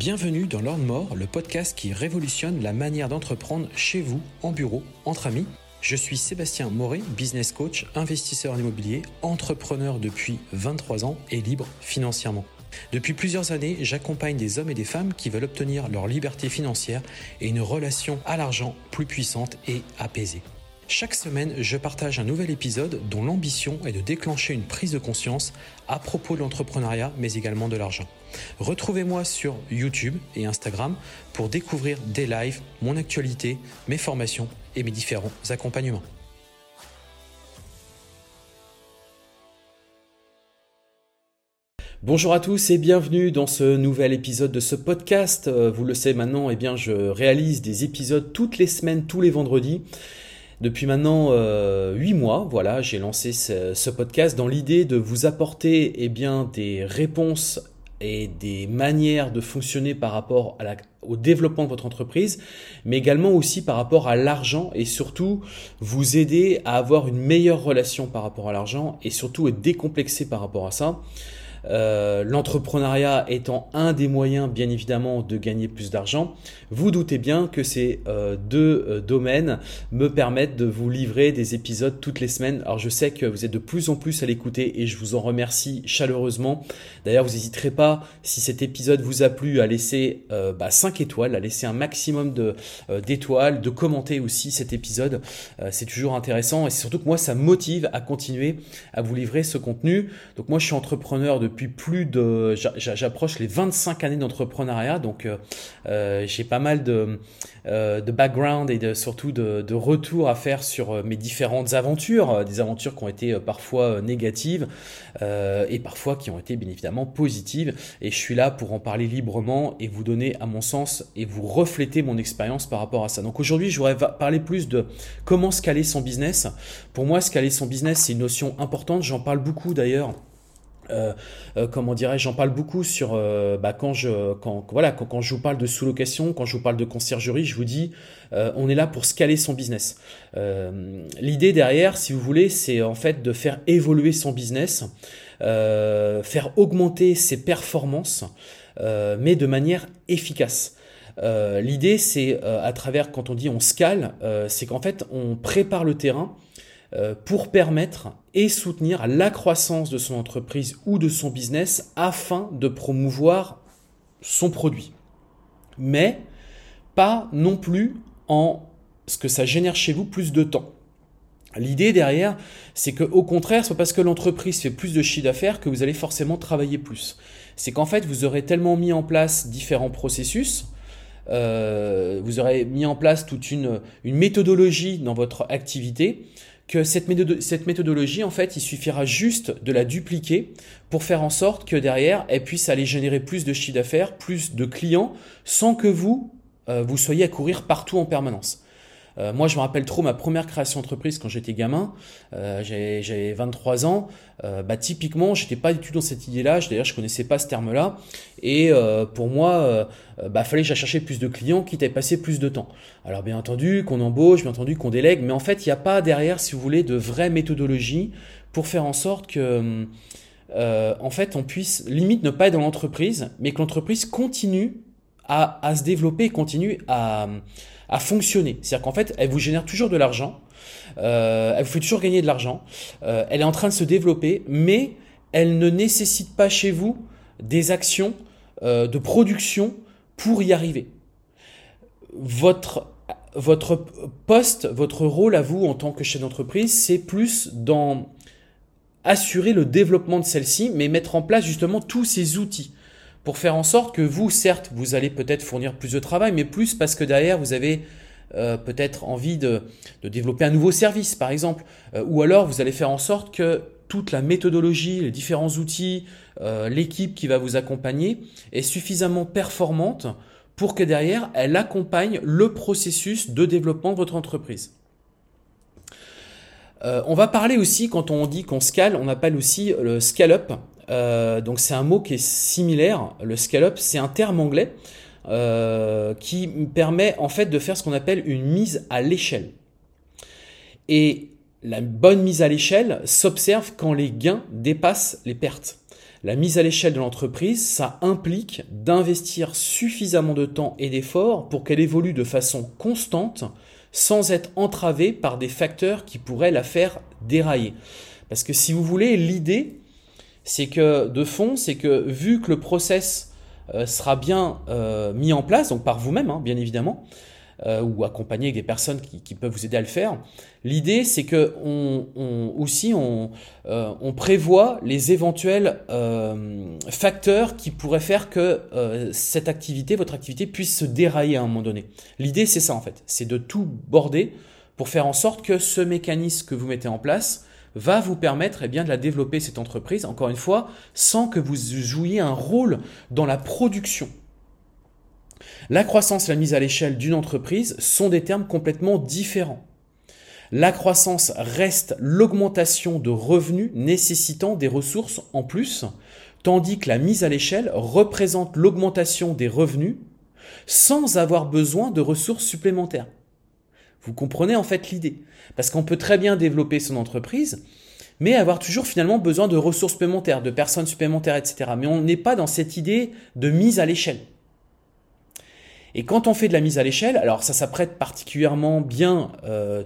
Bienvenue dans Lord More, le podcast qui révolutionne la manière d'entreprendre chez vous, en bureau, entre amis. Je suis Sébastien Moret, business coach, investisseur en immobilier, entrepreneur depuis 23 ans et libre financièrement. Depuis plusieurs années, j'accompagne des hommes et des femmes qui veulent obtenir leur liberté financière et une relation à l'argent plus puissante et apaisée. Chaque semaine, je partage un nouvel épisode dont l'ambition est de déclencher une prise de conscience à propos de l'entrepreneuriat, mais également de l'argent. Retrouvez-moi sur YouTube et Instagram pour découvrir des lives, mon actualité, mes formations et mes différents accompagnements. Bonjour à tous et bienvenue dans ce nouvel épisode de ce podcast. Euh, vous le savez maintenant, eh bien, je réalise des épisodes toutes les semaines, tous les vendredis. Depuis maintenant euh, 8 mois, voilà, j'ai lancé ce, podcast dans l'idée de vous apporter eh bien, des réponses et des manières de fonctionner par rapport au développement de votre entreprise, mais également aussi par rapport à l'argent et surtout vous aider à avoir une meilleure relation par rapport à l'argent et surtout être décomplexé par rapport à ça. Euh, l'entrepreneuriat étant un des moyens bien évidemment de gagner plus d'argent, vous doutez bien que ces euh, deux euh, domaines me permettent de vous livrer des épisodes toutes les semaines. Alors je sais que vous êtes de plus en plus à l'écouter et je vous en remercie chaleureusement. D'ailleurs vous n'hésiterez pas si cet épisode vous a plu à laisser bah, 5 étoiles, à laisser un maximum d'étoiles, de commenter aussi cet épisode. c'est toujours intéressant et surtout que moi ça motive à continuer à vous livrer ce contenu. Donc moi je suis entrepreneur de depuis plus de, j'approche les 25 années d'entrepreneuriat, donc euh, euh, j'ai pas mal de, euh, background et surtout de, de retour à faire sur mes différentes aventures, des aventures qui ont été parfois négatives et parfois qui ont été bien évidemment positives. Et je suis là pour en parler librement et vous donner, à mon sens, et vous refléter mon expérience par rapport à ça. Donc aujourd'hui, je voudrais parler plus de comment scaler son business. Pour moi, scaler son business, c'est une notion importante. J'en parle beaucoup d'ailleurs euh, euh, comment dirais-je, j'en parle beaucoup sur euh, bah, quand je voilà quand, je vous parle de sous-location, quand je vous parle de conciergerie, je vous dis on est là pour scaler son business. L'idée derrière, si vous voulez, c'est en fait de faire évoluer son business, faire augmenter ses performances, mais de manière efficace. L'idée, c'est à travers quand on dit on scale, c'est qu'en fait on prépare le terrain pour permettre et soutenir la croissance de son entreprise ou de son business afin de promouvoir son produit. Mais pas non plus en ce que ça génère chez vous plus de temps. L'idée derrière, c'est que au contraire, c'est parce que l'entreprise fait plus de chiffre d'affaires que vous allez forcément travailler plus. C'est qu'en fait, vous aurez tellement mis en place différents processus, euh, vous aurez mis en place toute une méthodologie dans votre activité que cette, méthodologie, en fait, il suffira juste de la dupliquer pour faire en sorte que derrière, elle puisse aller générer plus de chiffre d'affaires, plus de clients, sans que vous, euh, vous soyez à courir partout en permanence. Euh, moi, je me rappelle trop ma première création d'entreprise quand j'étais gamin. Euh, J'avais 23 ans. Euh, bah, typiquement, j'étais pas du tout dans cette idée-là. D'ailleurs, je connaissais pas ce terme-là. Et euh, pour moi, bah, fallait que j'aille chercher plus de clients, quitte à passer plus de temps. Alors, bien entendu, qu'on embauche, bien entendu, qu'on délègue. Mais en fait, il n'y a pas derrière, si vous voulez, de vraie méthodologie pour faire en sorte que, en fait, on puisse limite ne pas être dans l'entreprise, mais que l'entreprise continue à, se développer, continue à à fonctionner. C'est-à-dire qu'en fait, elle vous génère toujours de l'argent, euh, elle vous fait toujours gagner de l'argent, euh, elle est en train de se développer, mais elle ne nécessite pas chez vous des actions euh, de production pour y arriver. Votre, votre poste, votre rôle à vous en tant que chef d'entreprise, c'est plus dans assurer le développement de celle-ci, mais mettre en place justement tous ces outils pour faire en sorte que vous, certes, vous allez peut-être fournir plus de travail, mais plus parce que derrière, vous avez euh, peut-être envie de, développer un nouveau service, par exemple, euh, ou alors vous allez faire en sorte que toute la méthodologie, les différents outils, euh, l'équipe qui va vous accompagner est suffisamment performante pour que derrière, elle accompagne le processus de développement de votre entreprise. on va parler aussi, quand on dit qu'on scale, on appelle aussi le scale-up. Euh, donc c'est un mot qui est similaire. Le scale-up, c'est un terme anglais euh, qui permet en fait de faire ce qu'on appelle une mise à l'échelle. Et la bonne mise à l'échelle s'observe quand les gains dépassent les pertes. La mise à l'échelle de l'entreprise, ça implique d'investir suffisamment de temps et d'efforts pour qu'elle évolue de façon constante sans être entravée par des facteurs qui pourraient la faire dérailler. Parce que si vous voulez, l'idée, c'est que de fond, c'est que vu que le process euh, sera bien euh, mis en place, donc par vous-même, hein, bien évidemment, euh, ou accompagné avec des personnes qui, peuvent vous aider à le faire. L'idée, c'est que on, aussi on, prévoit les éventuels facteurs qui pourraient faire que cette activité, votre activité, puisse se dérailler à un moment donné. L'idée, c'est ça en fait, c'est de tout border pour faire en sorte que ce mécanisme que vous mettez en place va vous permettre eh bien, de la développer, cette entreprise, encore une fois, sans que vous jouiez un rôle dans la production. La croissance et la mise à l'échelle d'une entreprise sont des termes complètement différents. La croissance reste l'augmentation de revenus nécessitant des ressources en plus, tandis que la mise à l'échelle représente l'augmentation des revenus sans avoir besoin de ressources supplémentaires. Vous comprenez en fait l'idée. Parce qu'on peut très bien développer son entreprise, mais avoir toujours finalement besoin de ressources supplémentaires, de personnes supplémentaires, etc. Mais on n'est pas dans cette idée de mise à l'échelle. Et quand on fait de la mise à l'échelle, alors ça s'apprête particulièrement bien, euh,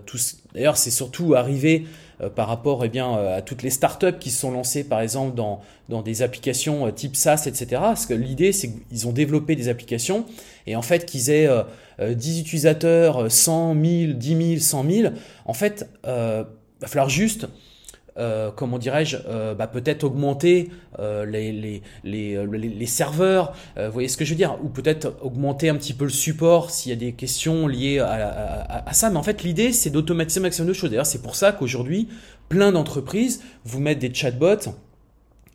d'ailleurs c'est surtout arrivé par rapport eh bien, euh, à toutes les startups qui se sont lancées par exemple dans, dans des applications type SaaS, etc. Parce que l'idée c'est qu'ils ont développé des applications et en fait qu'ils aient 10 utilisateurs, 100 000, 10 000, 100 000, en fait, il va falloir juste euh, comment dirais-je, euh, bah, peut-être augmenter euh, les, les, les, les, serveurs, vous voyez ce que je veux dire, ou peut-être augmenter un petit peu le support s'il y a des questions liées à, à, ça. Mais en fait, l'idée, c'est d'automatiser un maximum de choses. D'ailleurs, c'est pour ça qu'aujourd'hui, plein d'entreprises vous mettent des chatbots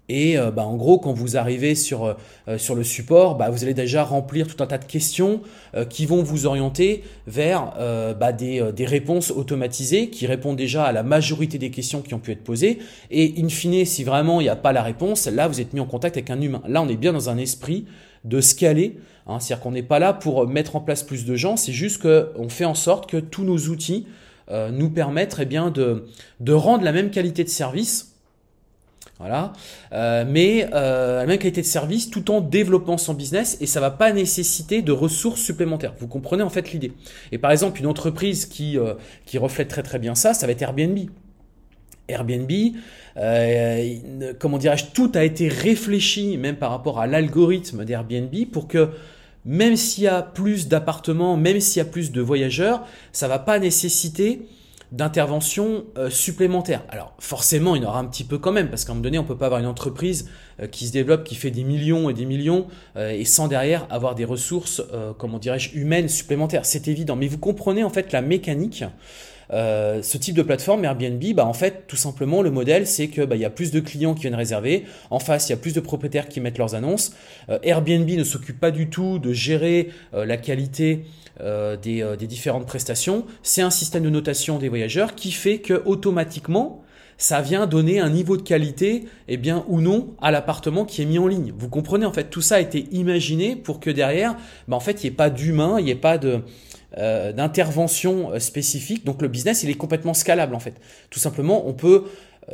et euh, bah, en gros, quand vous arrivez sur, euh, sur le support, bah, vous allez déjà remplir tout un tas de questions euh, qui vont vous orienter vers bah, des, des, réponses automatisées qui répondent déjà à la majorité des questions qui ont pu être posées. Et in fine, si vraiment il n'y a pas la réponse, là, vous êtes mis en contact avec un humain. Là, on est bien dans un esprit de scaler. Hein, C'est-à-dire qu'on n'est pas là pour mettre en place plus de gens, c'est juste qu'on fait en sorte que tous nos outils nous permettent eh bien, de, de rendre la même qualité de service voilà. Euh, mais euh, la même qualité de service tout en développant son business et ça va pas nécessiter de ressources supplémentaires. Vous comprenez en fait l'idée. Et par exemple, une entreprise qui, euh, qui reflète très très bien ça, ça va être Airbnb. Airbnb, euh, comment dirais-je, tout a été réfléchi même par rapport à l'algorithme d'Airbnb pour que même s'il y a plus d'appartements, même s'il y a plus de voyageurs, ça va pas nécessiter d'intervention euh, supplémentaire. Alors forcément, il y en aura un petit peu quand même, parce qu'à un moment donné, on peut pas avoir une entreprise euh, qui se développe, qui fait des millions et des millions, euh, et sans derrière avoir des ressources, comment dirais-je, humaines supplémentaires. C'est évident. Mais vous comprenez en fait la mécanique. Ce type de plateforme Airbnb, bah en fait tout simplement le modèle c'est que bah, il y a plus de clients qui viennent réserver, en face il y a plus de propriétaires qui mettent leurs annonces. Airbnb ne s'occupe pas du tout de gérer la qualité euh, euh, des, différentes prestations. C'est un système de notation des voyageurs qui fait que automatiquement, ça vient donner un niveau de qualité, eh bien ou non, à l'appartement qui est mis en ligne. Vous comprenez en fait, tout ça a été imaginé pour que derrière, bah, en fait, il n'y ait pas d'humain, il n'y ait pas de euh, d'intervention spécifique. Donc le business, il est complètement scalable en fait. Tout simplement, on peut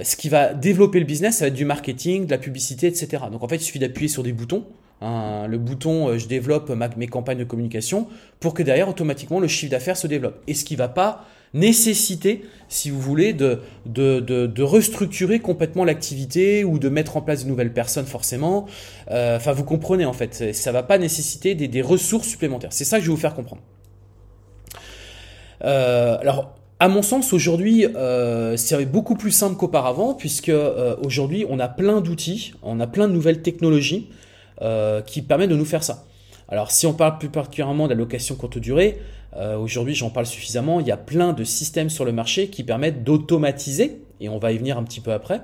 ce qui va développer le business, ça va être du marketing, de la publicité, etc. Donc en fait, il suffit d'appuyer sur des boutons le bouton euh, je développe mes campagnes de communication pour que derrière automatiquement le chiffre d'affaires se développe. Et ce qui va pas nécessiter, si vous voulez, de, de, restructurer complètement l'activité ou de mettre en place de nouvelles personnes forcément. Euh, enfin, vous comprenez en fait, ça va pas nécessiter des, ressources supplémentaires. C'est ça que je vais vous faire comprendre. Euh, alors, à mon sens, aujourd'hui, c'est beaucoup plus simple qu'auparavant, puisque aujourd'hui, on a plein d'outils, on a plein de nouvelles technologies euh, qui permet de nous faire ça. Alors si on parle plus particulièrement de la location courte durée, euh, aujourd'hui j'en parle suffisamment, il y a plein de systèmes sur le marché qui permettent d'automatiser, et on va y venir un petit peu après,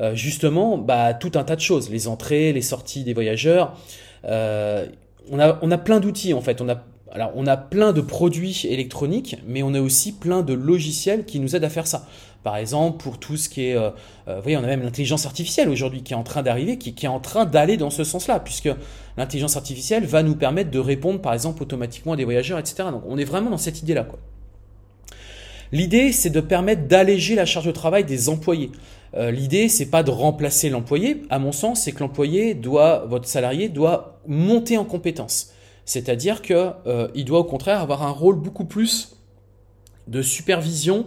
euh, justement bah, tout un tas de choses, les entrées, les sorties des voyageurs. on, a, on a plein d'outils en fait, on a alors, on a plein de produits électroniques, mais on a aussi plein de logiciels qui nous aident à faire ça. Par exemple, pour tout ce qui est, euh, euh, vous voyez, on a même l'intelligence artificielle aujourd'hui qui est en train d'arriver, qui, est en train d'aller dans ce sens-là, puisque l'intelligence artificielle va nous permettre de répondre, par exemple, automatiquement à des voyageurs, etc. Donc, on est vraiment dans cette idée-là. L'idée, c'est de permettre d'alléger la charge de travail des employés. Euh, L'idée, c'est pas de remplacer l'employé. À mon sens, c'est que l'employé doit, votre salarié doit monter en compétence. C'est-à-dire que euh, doit au contraire avoir un rôle beaucoup plus de supervision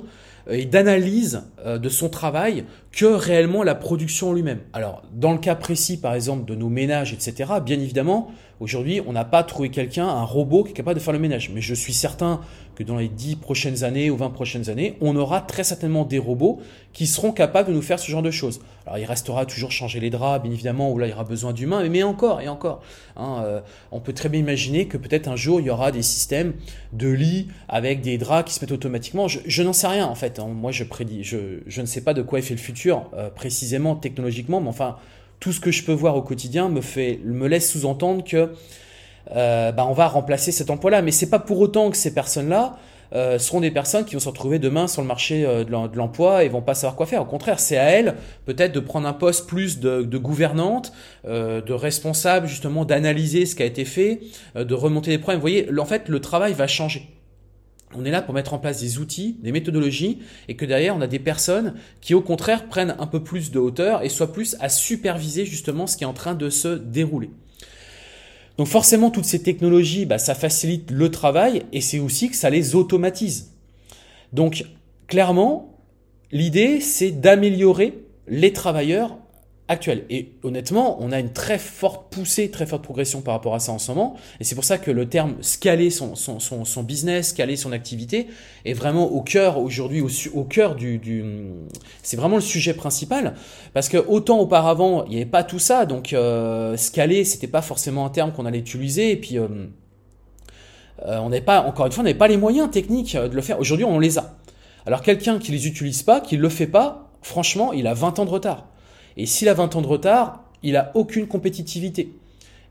euh, et d'analyse euh, de son travail que réellement la production lui-même. Alors, dans le cas précis, par exemple, de nos ménages, etc., bien évidemment, aujourd'hui, on n'a pas trouvé quelqu'un, un robot qui est capable de faire le ménage. Mais je suis certain que dans les 10 prochaines années ou 20 prochaines années, on aura très certainement des robots qui seront capables de nous faire ce genre de choses. Alors il restera toujours changer les draps, bien évidemment, où là il y aura besoin d'humains, mais encore et encore. Hein, euh, on peut très bien imaginer que peut-être un jour il y aura des systèmes de lit avec des draps qui se mettent automatiquement. Je, n'en sais rien en fait. Hein. Moi je prédis, je, je, ne sais pas de quoi est fait le futur euh, précisément technologiquement, mais enfin tout ce que je peux voir au quotidien me fait, me laisse sous-entendre que euh, bah, on va remplacer cet emploi-là. Mais c'est pas pour autant que ces personnes-là euh, seront des personnes qui vont se retrouver demain sur le marché euh, de l'emploi et vont pas savoir quoi faire. Au contraire, c'est à elles peut-être de prendre un poste plus de, de gouvernante, de responsable justement d'analyser ce qui a été fait, de remonter les problèmes. Vous voyez, en fait, le travail va changer. On est là pour mettre en place des outils, des méthodologies, et que derrière, on a des personnes qui, au contraire, prennent un peu plus de hauteur et soient plus à superviser justement ce qui est en train de se dérouler. Donc forcément, toutes ces technologies, bah, ça facilite le travail et c'est aussi que ça les automatise. Donc clairement, l'idée, c'est d'améliorer les travailleurs actuel. Et honnêtement, on a une très forte poussée, très forte progression par rapport à ça en ce moment. Et c'est pour ça que le terme scaler son, son, son, business, scaler son activité est vraiment au cœur aujourd'hui, au, cœur du... du c'est vraiment le sujet principal. Parce que autant auparavant, il n'y avait pas tout ça. Donc euh, scaler, c'était pas forcément un terme qu'on allait utiliser. Et puis... Euh, euh on n'avait pas, encore une fois, on n'avait pas les moyens techniques de le faire. Aujourd'hui, on les a. Alors quelqu'un qui les utilise pas, qui le fait pas, franchement, il a 20 ans de retard. Et s'il a 20 ans de retard, il a aucune compétitivité.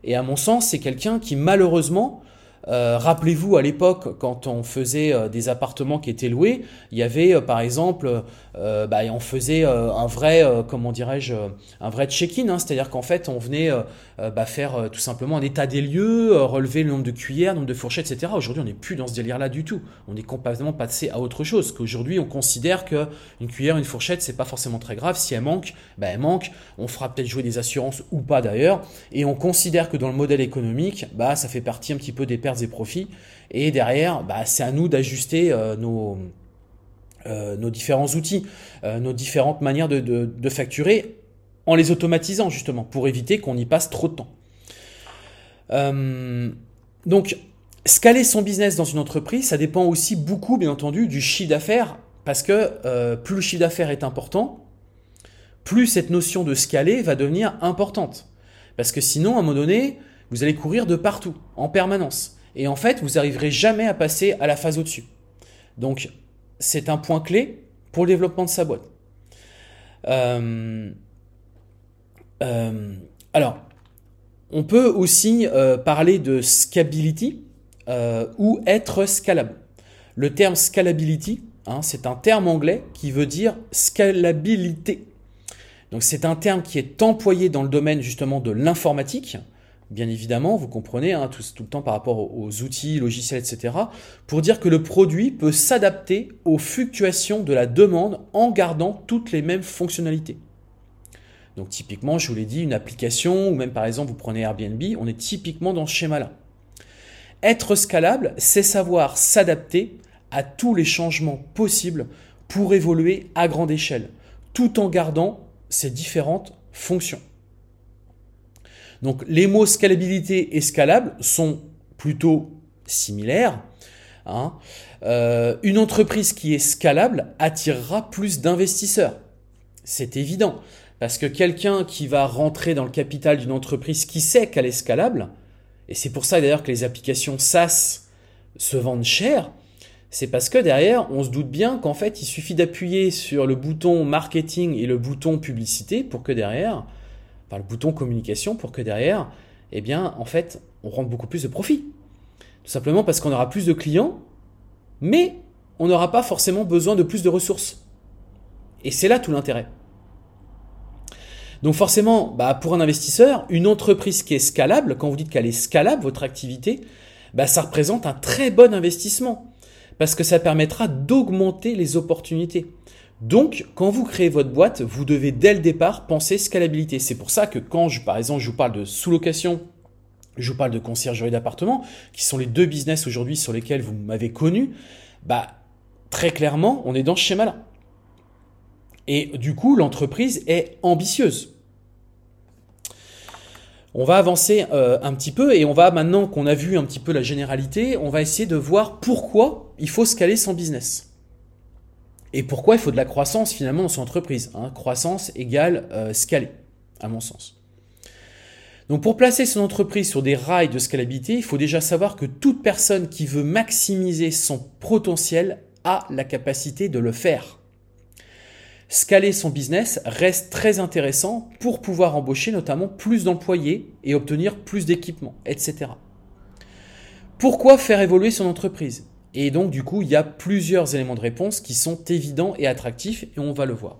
Et à mon sens, c'est quelqu'un qui malheureusement euh, rappelez-vous à l'époque quand on faisait euh, des appartements qui étaient loués, il y avait euh, par exemple, bah, on faisait un vrai, comment dirais-je, un vrai check-in, hein. c'est-à-dire qu'en fait on venait bah, faire tout simplement un état des lieux, relever le nombre de cuillères, le nombre de fourchettes, etc. Aujourd'hui on n'est plus dans ce délire-là du tout. On est complètement passé à autre chose. Qu'aujourd'hui on considère que une cuillère, une fourchette, c'est pas forcément très grave. Si elle manque, bah, elle manque. On fera peut-être jouer des assurances ou pas d'ailleurs, et on considère que dans le modèle économique, bah ça fait partie un petit peu des pertes et profits. Et derrière, bah, c'est à nous d'ajuster euh, nos, euh, nos différents outils, euh, nos différentes manières de, facturer en les automatisant justement pour éviter qu'on y passe trop de temps. donc, scaler son business dans une entreprise, ça dépend aussi beaucoup, bien entendu, du chiffre d'affaires, parce que plus le chiffre d'affaires est important, plus cette notion de scaler va devenir importante. Parce que sinon, à un moment donné, vous allez courir de partout, en permanence. Et en fait, vous n'arriverez jamais à passer à la phase au-dessus. Donc, c'est un point clé pour le développement de sa boîte. Euh, euh, alors, on peut aussi euh, parler de scalability ou être scalable. Le terme scalability, hein, c'est un terme anglais qui veut dire scalabilité. Donc c'est un terme qui est employé dans le domaine justement de l'informatique bien évidemment, vous comprenez, hein, tout, le temps par rapport aux, outils, logiciels, etc., pour dire que le produit peut s'adapter aux fluctuations de la demande en gardant toutes les mêmes fonctionnalités. Donc typiquement, je vous l'ai dit, une application, ou même par exemple, vous prenez Airbnb, on est typiquement dans ce schéma-là. Être scalable, c'est savoir s'adapter à tous les changements possibles pour évoluer à grande échelle, tout en gardant ces différentes fonctions. Donc les mots scalabilité et scalable sont plutôt similaires. Hein. Euh, une entreprise qui est scalable attirera plus d'investisseurs. C'est évident. Parce que quelqu'un qui va rentrer dans le capital d'une entreprise qui sait qu'elle est scalable, et c'est pour ça d'ailleurs que les applications SaaS se vendent cher, c'est parce que derrière, on se doute bien qu'en fait, il suffit d'appuyer sur le bouton marketing et le bouton publicité pour que derrière, le bouton communication pour que derrière, eh bien, en fait, on rentre beaucoup plus de profit. Tout simplement parce qu'on aura plus de clients, mais on n'aura pas forcément besoin de plus de ressources. Et c'est là tout l'intérêt. Donc forcément, bah, pour un investisseur, une entreprise qui est scalable, quand vous dites qu'elle est scalable, votre activité, bah, ça représente un très bon investissement. parce que ça permettra d'augmenter les opportunités. Donc, quand vous créez votre boîte, vous devez dès le départ penser scalabilité. C'est pour ça que quand, je, par exemple, je vous parle de sous-location, je vous parle de conciergerie d'appartement, qui sont les deux business aujourd'hui sur lesquels vous m'avez connu, bah, très clairement, on est dans ce schéma-là. Et du coup, l'entreprise est ambitieuse. On va avancer euh, un petit peu et on va maintenant qu'on a vu un petit peu la généralité, on va essayer de voir pourquoi il faut scaler son business. Et pourquoi il faut de la croissance finalement dans son entreprise. Hein? Croissance égale euh, scaler, à mon sens. Donc pour placer son entreprise sur des rails de scalabilité, il faut déjà savoir que toute personne qui veut maximiser son potentiel a la capacité de le faire. Scaler son business reste très intéressant pour pouvoir embaucher notamment plus d'employés et obtenir plus d'équipements, etc. Pourquoi faire évoluer son entreprise? Et donc du coup, il y a plusieurs éléments de réponse qui sont évidents et attractifs et on va le voir.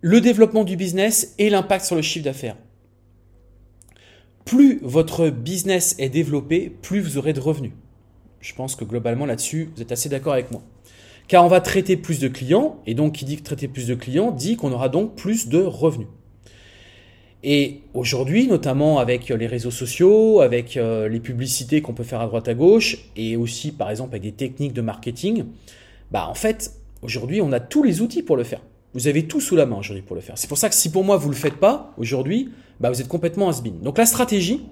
Le développement du business et l'impact sur le chiffre d'affaires. Plus votre business est développé, plus vous aurez de revenus. Je pense que globalement là-dessus, vous êtes assez d'accord avec moi car on va traiter plus de clients, et donc qui dit traiter plus de clients dit qu'on aura donc plus de revenus. Et aujourd'hui, notamment avec les réseaux sociaux, avec euh, les publicités qu'on peut faire à droite à gauche, et aussi par exemple avec des techniques de marketing, bah en fait, aujourd'hui, on a tous les outils pour le faire. Vous avez tout sous la main aujourd'hui pour le faire. C'est pour ça que si pour moi vous le faites pas aujourd'hui, bah vous êtes complètement has -been. Donc la stratégie,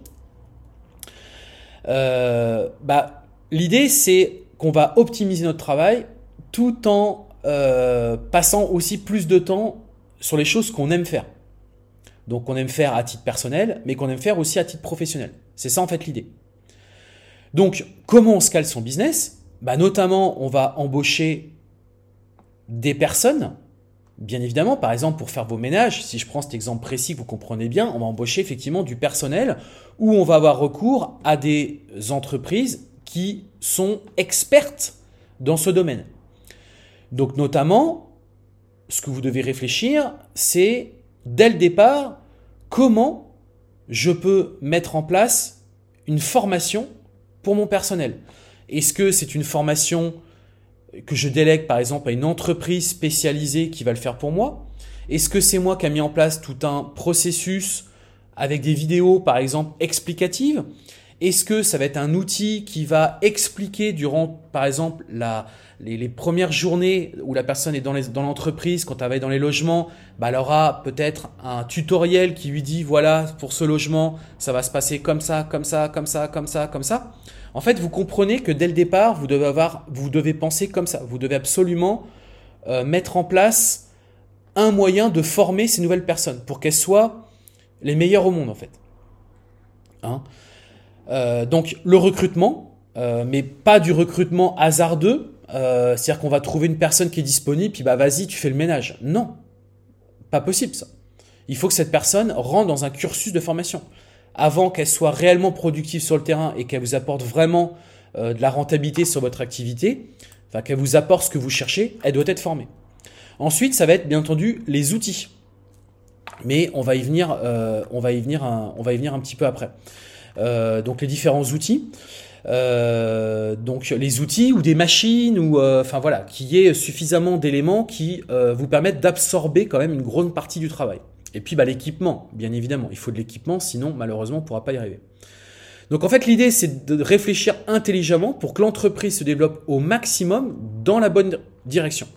euh, bah, l'idée c'est qu'on va optimiser notre travail tout en euh, passant aussi plus de temps sur les choses qu'on aime faire. Donc qu'on aime faire à titre personnel, mais qu'on aime faire aussi à titre professionnel. C'est ça en fait l'idée. Donc comment on scale son business? Bah, Notamment, on va embaucher des personnes, bien évidemment, par exemple pour faire vos ménages, si je prends cet exemple précis vous comprenez bien, on va embaucher effectivement du personnel où on va avoir recours à des entreprises qui sont expertes dans ce domaine. Donc notamment, ce que vous devez réfléchir, c'est dès le départ, comment je peux mettre en place une formation pour mon personnel? Est-ce que c'est une formation que je délègue par exemple à une entreprise spécialisée qui va le faire pour moi? Est-ce que c'est moi qui ai mis en place tout un processus avec des vidéos par exemple explicatives? Est-ce que ça va être un outil qui va expliquer durant par exemple les, premières journées où la personne est dans, l'entreprise, quand elle va être dans les logements, bah, elle aura peut-être un tutoriel qui lui dit voilà, pour ce logement, ça va se passer comme ça, comme ça, comme ça, comme ça, comme ça. En fait, vous comprenez que dès le départ, vous devez, avoir, vous devez penser comme ça. Vous devez absolument euh, mettre en place un moyen de former ces nouvelles personnes pour qu'elles soient les meilleures au monde, en fait. Hein? Euh, donc, le recrutement, euh, mais pas du recrutement hasardeux, euh, c'est-à-dire qu'on va trouver une personne qui est disponible, puis bah vas-y, tu fais le ménage. Non, pas possible ça. Il faut que cette personne rentre dans un cursus de formation. Avant qu'elle soit réellement productive sur le terrain et qu'elle vous apporte vraiment de la rentabilité sur votre activité, enfin qu'elle vous apporte ce que vous cherchez, elle doit être formée. Ensuite, ça va être bien entendu les outils. Mais on va y venir, on va y venir, on va y venir un petit peu après. Donc les différents outils. Euh, donc les outils ou des machines ou euh, enfin voilà, qu'il y ait suffisamment d'éléments qui euh, vous permettent d'absorber quand même une grande partie du travail. Et puis bah, l'équipement, bien évidemment, il faut de l'équipement, sinon malheureusement on ne pourra pas y arriver. Donc en fait l'idée c'est de réfléchir intelligemment pour que l'entreprise se développe au maximum dans la bonne direction.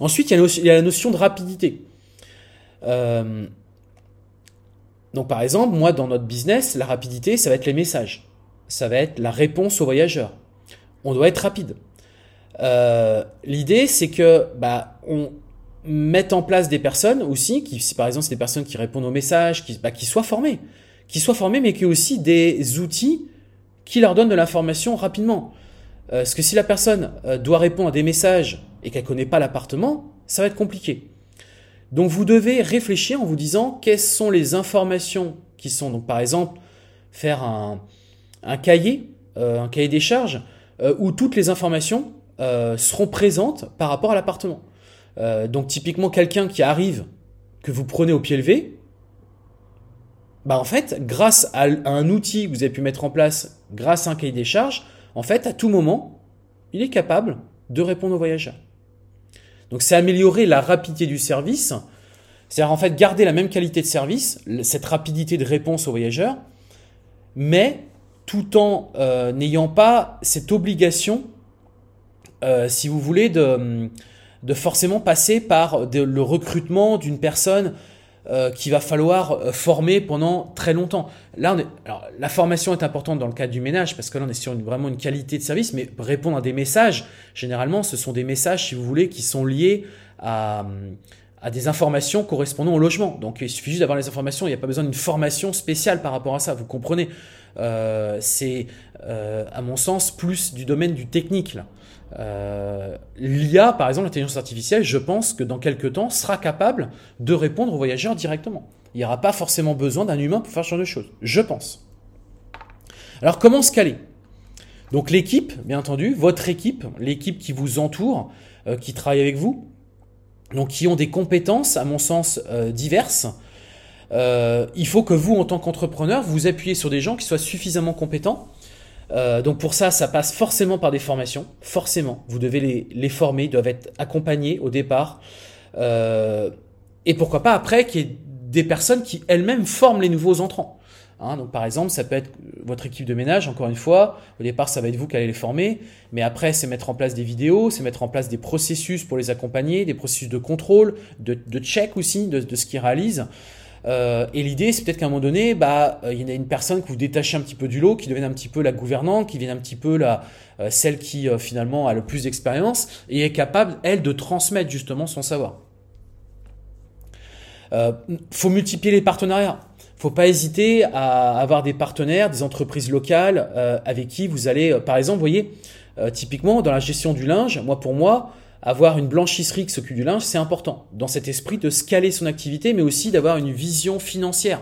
Ensuite il y a, la notion de rapidité. Euh, donc par exemple, moi dans notre business, la rapidité, ça va être les messages. Ça va être la réponse aux voyageurs. On doit être rapide. Euh, l'idée, c'est que bah, on mette en place des personnes aussi, qui, si par exemple c'est des personnes qui répondent aux messages, qui, bah, qui soient formées. Qui soient formées, mais qui aient aussi des outils qui leur donnent de l'information rapidement. Euh, parce que si la personne euh, doit répondre à des messages et qu'elle connaît pas l'appartement, ça va être compliqué. Donc vous devez réfléchir en vous disant quelles sont les informations qui sont, donc par exemple, faire un, cahier, euh, un cahier des charges, euh, où toutes les informations euh, seront présentes par rapport à l'appartement. donc typiquement quelqu'un qui arrive, que vous prenez au pied levé, bah en fait, grâce à un outil que vous avez pu mettre en place, grâce à un cahier des charges, en fait, à tout moment, il est capable de répondre aux voyageurs. Donc c'est améliorer la rapidité du service, c'est-à-dire en fait garder la même qualité de service, cette rapidité de réponse aux voyageurs, mais tout en euh, n'ayant pas cette obligation, euh, si vous voulez, de, de forcément passer par le recrutement d'une personne euh, qu'il va falloir euh, former pendant très longtemps. Là, alors, la formation est importante dans le cadre du ménage parce que là, on est sur une, vraiment une qualité de service, mais répondre à des messages, généralement, ce sont des messages, si vous voulez, qui sont liés à, des informations correspondant au logement. Donc, il suffit juste d'avoir les informations, il n'y a pas besoin d'une formation spéciale par rapport à ça, vous comprenez. Euh, c'est, euh, à mon sens, plus du domaine du technique, là. Euh, L'IA, par exemple, l'intelligence artificielle, je pense que dans quelques temps, sera capable de répondre aux voyageurs directement. Il n'y aura pas forcément besoin d'un humain pour faire ce genre de choses. Je pense. Alors, comment se caler? Donc, l'équipe, bien entendu, votre équipe, l'équipe qui vous entoure, euh, qui travaille avec vous, donc qui ont des compétences, à mon sens, euh, diverses. Il faut que vous, en tant qu'entrepreneur, vous appuyez sur des gens qui soient suffisamment compétents euh, donc pour ça, ça passe forcément par des formations. Forcément, vous devez les, former, ils doivent être accompagnés au départ. Euh, et pourquoi pas après qu'il y ait des personnes qui elles-mêmes forment les nouveaux entrants. Hein, donc par exemple, ça peut être votre équipe de ménage, encore une fois. Au départ, ça va être vous qui allez les former. Mais après, c'est mettre en place des vidéos, c'est mettre en place des processus pour les accompagner, des processus de contrôle, de, de check aussi de, de ce qu'ils réalisent. Euh, et l'idée, c'est peut-être qu'à un moment donné, bah, euh, il y en a une personne que vous détachez un petit peu du lot, qui devienne un petit peu la gouvernante, qui devienne un petit peu la, euh, celle qui finalement a le plus d'expérience et est capable, elle, de transmettre justement son savoir. Euh, faut multiplier les partenariats. Faut pas hésiter à avoir des partenaires, des entreprises locales avec qui vous allez, par exemple, vous voyez, typiquement dans la gestion du linge, moi pour moi, avoir une blanchisserie qui s'occupe du linge, c'est important. Dans cet esprit de scaler son activité, mais aussi d'avoir une vision financière.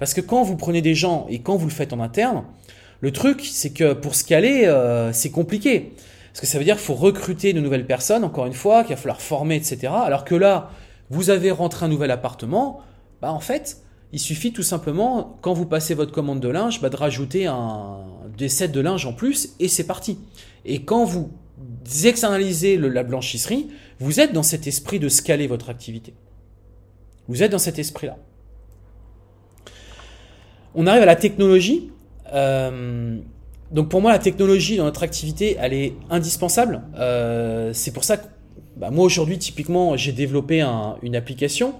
Parce que quand vous prenez des gens et quand vous le faites en interne, le truc, c'est que pour scaler, euh, c'est compliqué. Parce que ça veut dire qu'il faut recruter de nouvelles personnes, encore une fois, qu'il va falloir former, etc. Alors que là, vous avez rentré un nouvel appartement, bah en fait, il suffit tout simplement, quand vous passez votre commande de linge, bah de rajouter un, des sets de linge en plus et c'est parti. Et quand vous externalisez la blanchisserie, vous êtes dans cet esprit de scaler votre activité. Vous êtes dans cet esprit-là. On arrive à la technologie. Euh, donc pour moi, la technologie dans notre activité, elle est indispensable. Euh, c'est pour ça que bah, moi aujourd'hui, typiquement, j'ai développé une application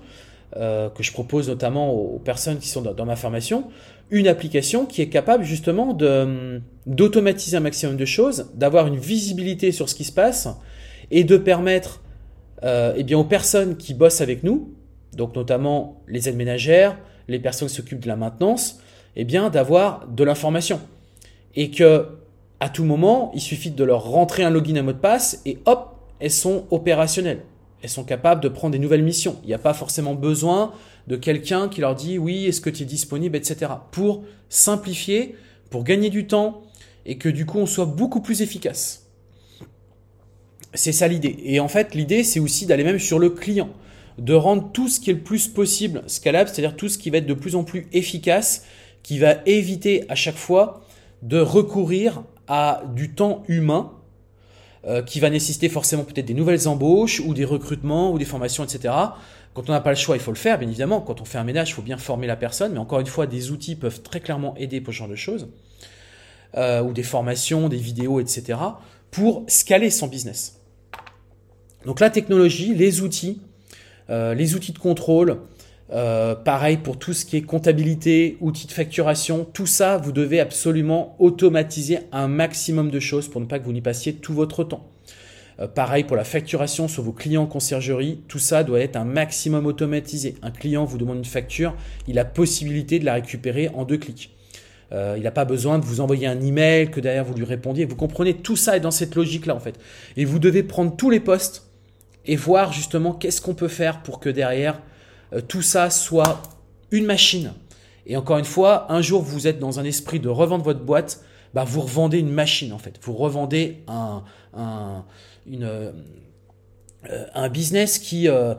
euh, que je propose notamment aux, personnes qui sont dans, ma formation, une application qui est capable justement de d'automatiser un maximum de choses, d'avoir une visibilité sur ce qui se passe et de permettre euh, eh bien aux personnes qui bossent avec nous, donc notamment les aides ménagères, les personnes qui s'occupent de la maintenance, eh bien d'avoir de l'information et que à tout moment, il suffit de leur rentrer un login, un mot de passe et hop, elles sont opérationnelles elles sont capables de prendre des nouvelles missions. Il n'y a pas forcément besoin de quelqu'un qui leur dit oui, est-ce que tu es disponible, etc. Pour simplifier, pour gagner du temps et que du coup on soit beaucoup plus efficace. C'est ça l'idée. Et en fait, l'idée, c'est aussi d'aller même sur le client, de rendre tout ce qui est le plus possible scalable, c'est-à-dire tout ce qui va être de plus en plus efficace, qui va éviter à chaque fois de recourir à du temps humain euh, qui va nécessiter forcément peut-être des nouvelles embauches ou des recrutements ou des formations, etc. Quand on n'a pas le choix, il faut le faire, bien évidemment. Quand on fait un ménage, il faut bien former la personne. Mais encore une fois, des outils peuvent très clairement aider pour ce genre de choses. Euh, ou des formations, des vidéos, etc. pour scaler son business. Donc la technologie, les outils, euh, les outils de contrôle, euh, pareil pour tout ce qui est comptabilité, outils de facturation, tout ça, vous devez absolument automatiser un maximum de choses pour ne pas que vous n'y passiez tout votre temps. Euh, pareil pour la facturation sur vos clients en conciergerie, tout ça doit être un maximum automatisé. Un client vous demande une facture, il a possibilité de la récupérer en deux clics. Euh, il n'a pas besoin de vous envoyer un email, que derrière vous lui répondiez. Vous comprenez, tout ça est dans cette logique-là en fait. Et vous devez prendre tous les postes et voir justement qu'est-ce qu'on peut faire pour que derrière euh, tout ça soit une machine. Et encore une fois, un jour vous êtes dans un esprit de revendre votre boîte, bah vous revendez une machine en fait. Vous revendez un, un, une, euh, un business qui, euh,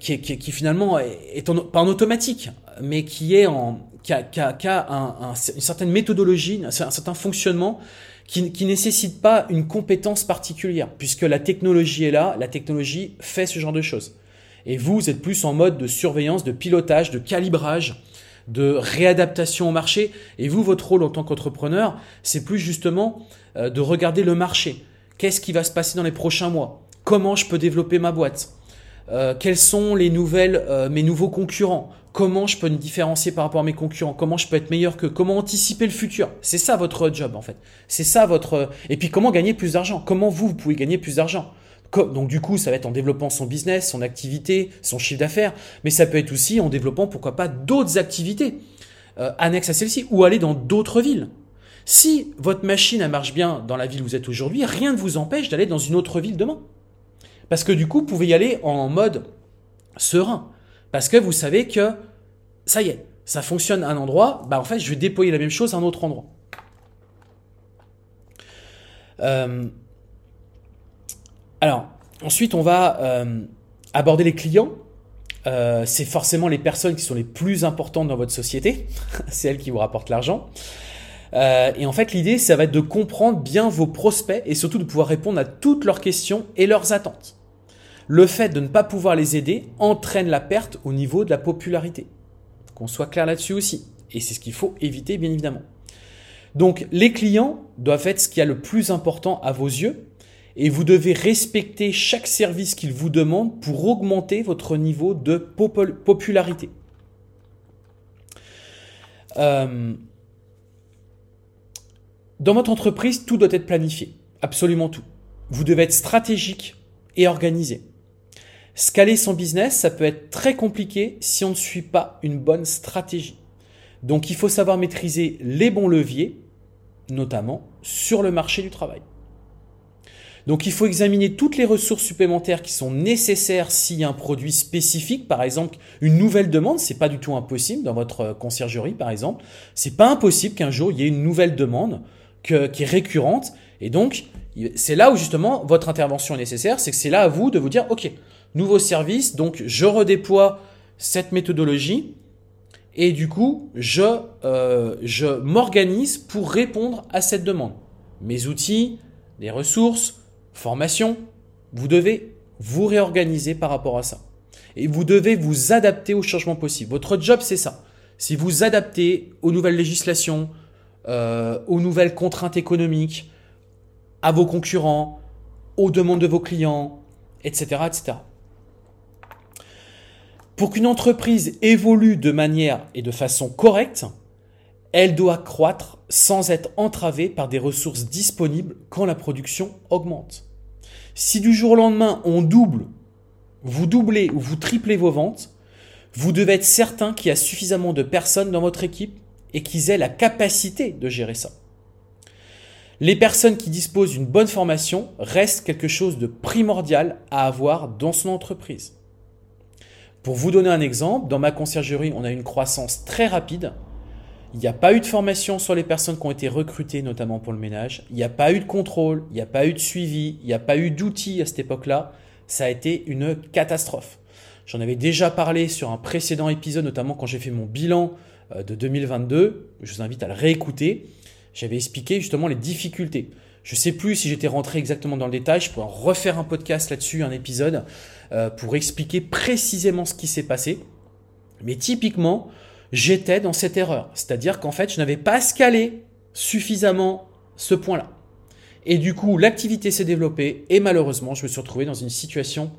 qui, qui, qui, finalement est, en, pas en automatique, mais qui est en, qui a, une certaine méthodologie, un certain fonctionnement qui, qui nécessite pas une compétence particulière, puisque la technologie est là, la technologie fait ce genre de choses. Et vous, vous êtes plus en mode de surveillance, de pilotage, de calibrage, de réadaptation au marché. Et vous, votre rôle en tant qu'entrepreneur, c'est plus justement euh, de regarder le marché. Qu'est-ce qui va se passer dans les prochains mois? Comment je peux développer ma boîte? Euh, Quels sont les nouvelles, euh, mes nouveaux concurrents? Comment je peux me différencier par rapport à mes concurrents? Comment je peux être meilleur que Comment anticiper le futur? C'est ça votre job en fait. C'est ça votre. Et puis comment gagner plus d'argent? Comment vous, vous pouvez gagner plus d'argent? Donc du coup, ça va être en développant son business, son activité, son chiffre d'affaires, mais ça peut être aussi en développant, pourquoi pas, d'autres activités euh, annexes à celle-ci, ou aller dans d'autres villes. Si votre machine marche bien dans la ville où vous êtes aujourd'hui, rien ne vous empêche d'aller dans une autre ville demain. Parce que du coup, vous pouvez y aller en mode serein. Parce que vous savez que ça y est, ça fonctionne à un endroit, bah en fait, je vais déployer la même chose à un autre endroit. Euh, alors, ensuite, on va euh, aborder les clients. Euh, c'est forcément les personnes qui sont les plus importantes dans votre société. c'est elles qui vous rapportent l'argent. Euh, et en fait, l'idée, ça va être de comprendre bien vos prospects et surtout de pouvoir répondre à toutes leurs questions et leurs attentes. Le fait de ne pas pouvoir les aider entraîne la perte au niveau de la popularité. Qu'on soit clair là-dessus aussi. Et c'est ce qu'il faut éviter, bien évidemment. Donc, les clients doivent être ce qui a le plus important à vos yeux et vous devez respecter chaque service qu'ils vous demandent pour augmenter votre niveau de popularité. Euh, dans votre entreprise, tout doit être planifié, absolument tout. Vous devez être stratégique et organisé. Scaler son business, ça peut être très compliqué si on ne suit pas une bonne stratégie. Donc il faut savoir maîtriser les bons leviers, notamment sur le marché du travail. Donc il faut examiner toutes les ressources supplémentaires qui sont nécessaires s'il y a un produit spécifique, par exemple une nouvelle demande, c'est pas du tout impossible dans votre euh, conciergerie par exemple, c'est pas impossible qu'un jour il y ait une nouvelle demande qui est récurrente. Et donc c'est là où justement votre intervention est nécessaire, c'est que c'est là à vous de vous dire OK, nouveau service, donc je redéploie cette méthodologie. Et du coup je, euh, je m'organise pour répondre à cette demande. Mes outils, les ressources, formation, vous devez vous réorganiser par rapport à ça. Et vous devez vous adapter aux changements possibles. Votre job, c'est ça. Si vous adaptez aux nouvelles législations, euh, aux nouvelles contraintes économiques, à vos concurrents, aux demandes de vos clients, etc. etc. Pour qu'une entreprise évolue de manière et de façon correcte, elle doit croître sans être entravée par des ressources disponibles quand la production augmente. Si du jour au lendemain on double, vous doublez ou vous triplez vos ventes, vous devez être certain qu'il y a suffisamment de personnes dans votre équipe et qu'ils aient la capacité de gérer ça. Les personnes qui disposent d'une bonne formation restent quelque chose de primordial à avoir dans son entreprise. Pour vous donner un exemple, dans ma conciergerie, on a une croissance très rapide il n'y a pas eu de formation sur les personnes qui ont été recrutées, notamment pour le ménage. Il n'y a pas eu de contrôle, il n'y a pas eu de suivi, il n'y a pas eu d'outils à cette époque-là. Ça a été une catastrophe. J'en avais déjà parlé sur un précédent épisode, notamment quand j'ai fait mon bilan euh, de 2022. Je vous invite à le réécouter. J'avais expliqué justement les difficultés. Je ne sais plus si j'étais rentré exactement dans le détail. Je pourrais refaire un podcast là-dessus, un épisode, euh, pour expliquer précisément ce qui s'est passé. Mais typiquement, j'étais dans cette erreur. C'est-à-dire qu'en fait, je n'avais pas scalé suffisamment ce point-là. Et du coup, l'activité s'est développée et malheureusement, je me suis retrouvé dans une situation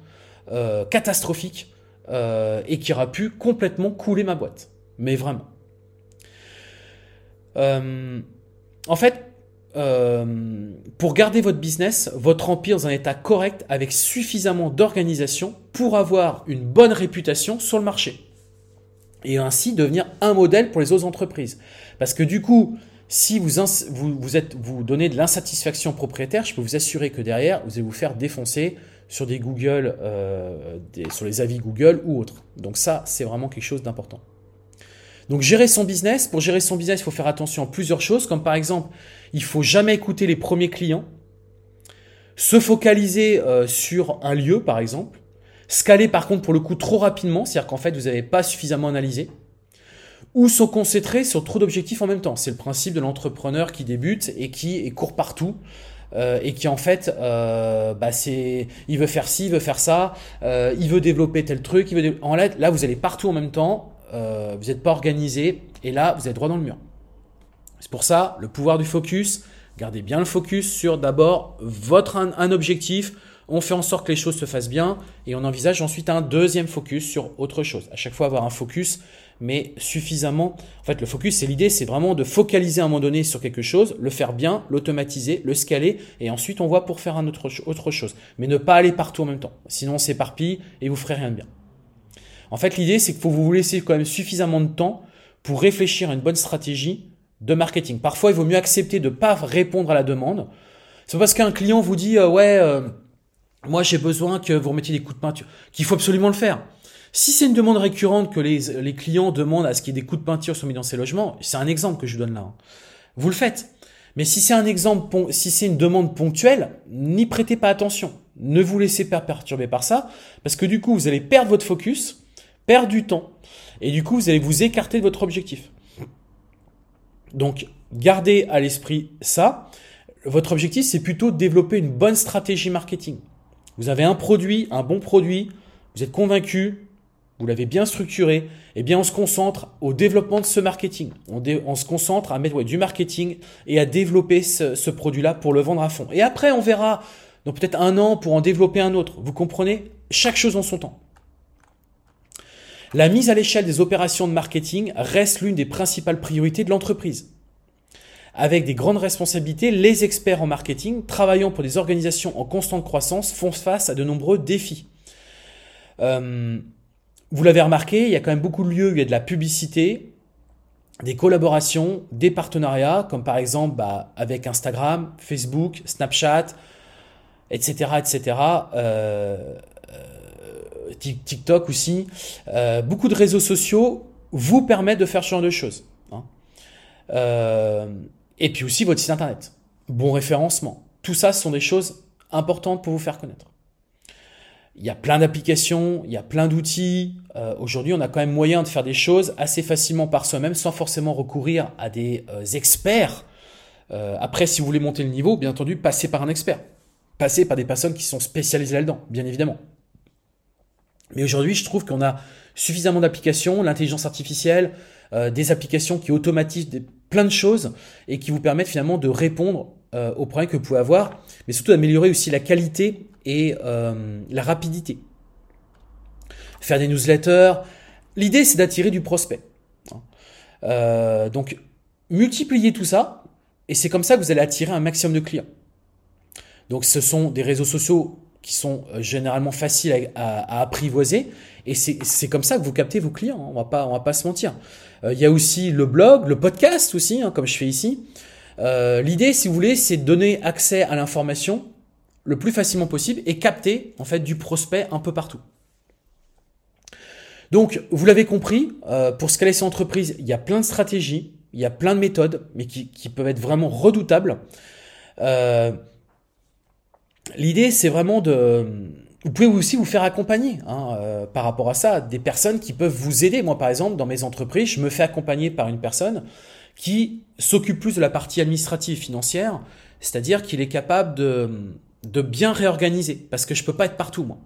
euh, catastrophique euh, et qui aura pu complètement couler ma boîte. Mais vraiment. Euh, en fait, pour garder votre business, votre empire dans un état correct avec suffisamment d'organisation pour avoir une bonne réputation sur le marché et ainsi devenir un modèle pour les autres entreprises. Parce que du coup, si vous, vous, êtes, vous donnez de l'insatisfaction propriétaire, je peux vous assurer que derrière, vous allez vous faire défoncer sur des Google, euh, sur les avis Google ou autres. Donc ça, c'est vraiment quelque chose d'important. Donc gérer son business, pour gérer son business, il faut faire attention à plusieurs choses, comme par exemple, il faut jamais écouter les premiers clients, se focaliser euh, sur un lieu, par exemple, Scaler par contre pour le coup trop rapidement, c'est-à-dire qu'en fait vous n'avez pas suffisamment analysé. ou sont concentrés sur trop d'objectifs en même temps. C'est le principe de l'entrepreneur qui débute et qui court partout. Euh, et qui en fait, euh, bah c'est, il veut faire ci, il veut faire ça, euh, il veut développer tel truc, il veut en là, vous allez partout en même temps, euh, vous n'êtes pas organisé et là vous êtes droit dans le mur. C'est pour ça le pouvoir du focus. Gardez bien le focus sur d'abord votre un objectif, on fait en sorte que les choses se fassent bien et on envisage ensuite un deuxième focus sur autre chose. À chaque fois avoir un focus, mais suffisamment. En fait, le focus, c'est l'idée, c'est vraiment de focaliser à un moment donné sur quelque chose, le faire bien, l'automatiser, le scaler et ensuite on voit pour faire un autre, autre chose. Mais ne pas aller partout en même temps. Sinon, on s'éparpille et vous ferez rien de bien. En fait, l'idée, c'est qu'il faut vous laisser quand même suffisamment de temps pour réfléchir à une bonne stratégie de marketing. Parfois, il vaut mieux accepter de ne pas répondre à la demande. C'est parce qu'un client vous dit euh, ouais, euh, moi, j'ai besoin que vous remettiez des coups de peinture, qu'il faut absolument le faire. Si c'est une demande récurrente que les, les clients demandent à ce qu'il y ait des coups de peinture sur mis dans ces logements, c'est un exemple que je vous donne là. Hein. Vous le faites. Mais si c'est un exemple, si c'est une demande ponctuelle, n'y prêtez pas attention. Ne vous laissez pas perturber par ça, parce que du coup, vous allez perdre votre focus, perdre du temps, et du coup, vous allez vous écarter de votre objectif. Donc, gardez à l'esprit ça. Votre objectif, c'est plutôt de développer une bonne stratégie marketing. Vous avez un produit, un bon produit, vous êtes convaincu, vous l'avez bien structuré, eh bien on se concentre au développement de ce marketing. On, se concentre à mettre du marketing et à développer ce, produit-là pour le vendre à fond. Et après, on verra dans peut-être un an pour en développer un autre. Vous comprenez? Chaque chose en son temps. La mise à l'échelle des opérations de marketing reste l'une des principales priorités de l'entreprise avec des grandes responsabilités, les experts en marketing travaillant pour des organisations en constante croissance font face à de nombreux défis. Euh, vous l'avez remarqué, il y a quand même beaucoup de lieux où il y a de la publicité, des collaborations, des partenariats, comme par exemple bah, avec Instagram, Facebook, Snapchat, etc. etc. Euh, euh, TikTok aussi. beaucoup de réseaux sociaux vous permettent de faire ce genre de choses. Hein. Et puis aussi votre site internet. Bon référencement. Tout ça, ce sont des choses importantes pour vous faire connaître. Il y a plein d'applications, il y a plein d'outils. Euh, aujourd'hui, on a quand même moyen de faire des choses assez facilement par soi-même sans forcément recourir à des euh, experts. Euh, après, si vous voulez monter le niveau, bien entendu, passez par un expert. Passez par des personnes qui sont spécialisées là-dedans, bien évidemment. Mais aujourd'hui, je trouve qu'on a suffisamment d'applications, l'intelligence artificielle, des applications qui automatisent des, plein de choses et qui vous permettent finalement de répondre euh, aux problèmes que vous pouvez avoir, mais surtout d'améliorer aussi la qualité et euh, la rapidité. Faire des newsletters. L'idée, c'est d'attirer du prospect. Euh, donc, multipliez tout ça, et c'est comme ça que vous allez attirer un maximum de clients. Donc, ce sont des réseaux sociaux qui sont généralement faciles à, apprivoiser, et c'est comme ça que vous captez vos clients. Hein. On va pas, on va pas se mentir. Euh, il y a aussi le blog, le podcast aussi, hein, comme je fais ici. Euh, l'idée, si vous voulez, c'est de donner accès à l'information le plus facilement possible et capter en fait du prospect un peu partout. Donc, vous l'avez compris, euh, pour scaler son entreprise, il y a plein de stratégies, il y a plein de méthodes, mais qui, peuvent être vraiment redoutables. L'idée, c'est vraiment de, vous pouvez aussi vous faire accompagner hein, euh, par rapport à ça, des personnes qui peuvent vous aider. Moi, par exemple, dans mes entreprises, je me fais accompagner par une personne qui s'occupe plus de la partie administrative financière, c'est-à-dire qu'il est capable de, de bien réorganiser, parce que je peux pas être partout, moi.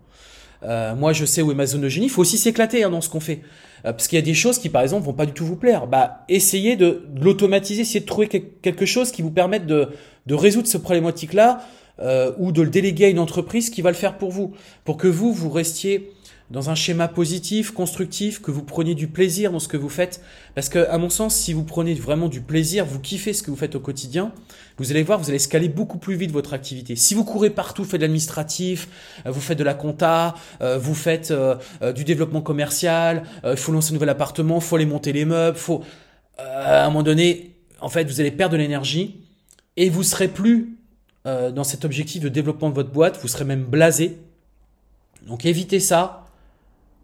Euh, moi, je sais où est ma zone de génie. Il faut aussi s'éclater hein, dans ce qu'on fait, euh, parce qu'il y a des choses qui, par exemple, vont pas du tout vous plaire. Bah, essayez de, de l'automatiser, essayez de trouver quelque chose qui vous permette de, de résoudre ce problématique-là euh, ou de le déléguer à une entreprise qui va le faire pour vous, pour que vous, vous restiez dans un schéma positif, constructif, que vous preniez du plaisir dans ce que vous faites. Parce que, à mon sens, si vous prenez vraiment du plaisir, vous kiffez ce que vous faites au quotidien, vous allez voir, vous allez scaler beaucoup plus vite votre activité. Si vous courez partout, faites de l'administratif, euh, vous faites de la compta, euh, vous faites du développement commercial, il faut lancer un nouvel appartement, faut aller monter les meubles, faut, à un moment donné, en fait, vous allez perdre de l'énergie et vous serez plus euh, dans cet objectif de développement de votre boîte, vous serez même blasé. Donc évitez ça.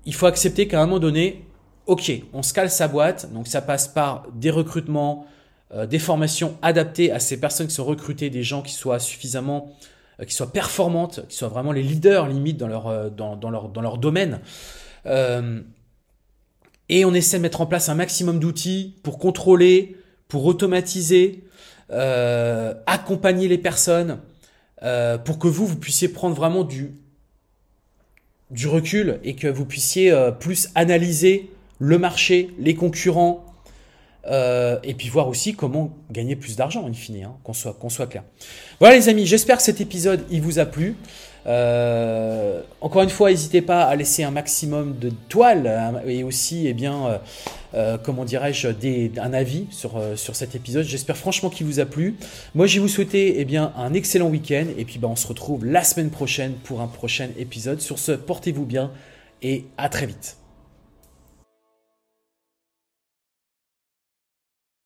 Il faut accepter qu'à un moment donné, ok, on scale sa boîte, donc ça passe par des recrutements, euh, des formations adaptées à ces personnes qui sont recrutées, des gens qui soient suffisamment, euh, qui soient performantes, qui soient vraiment les leaders limite dans leur, dans, leur, dans leur domaine. et on essaie de mettre en place un maximum d'outils pour contrôler, pour automatiser, euh, accompagner les personnes, euh, pour que vous, vous puissiez prendre vraiment du, recul et que vous puissiez euh, plus analyser le marché, les concurrents, et puis voir aussi comment gagner plus d'argent in fine, hein, qu'on soit, qu'on soit clair. Voilà les amis, j'espère que cet épisode il vous a plu. Euh, encore une fois, n'hésitez pas à laisser un maximum de toiles hein, et aussi, eh bien, euh, euh, comment dirais-je, un avis sur, sur cet épisode. J'espère franchement qu'il vous a plu. Moi, je vous souhaiter eh bien, un excellent week-end et puis bah, on se retrouve la semaine prochaine pour un prochain épisode. Sur ce, portez-vous bien et à très vite.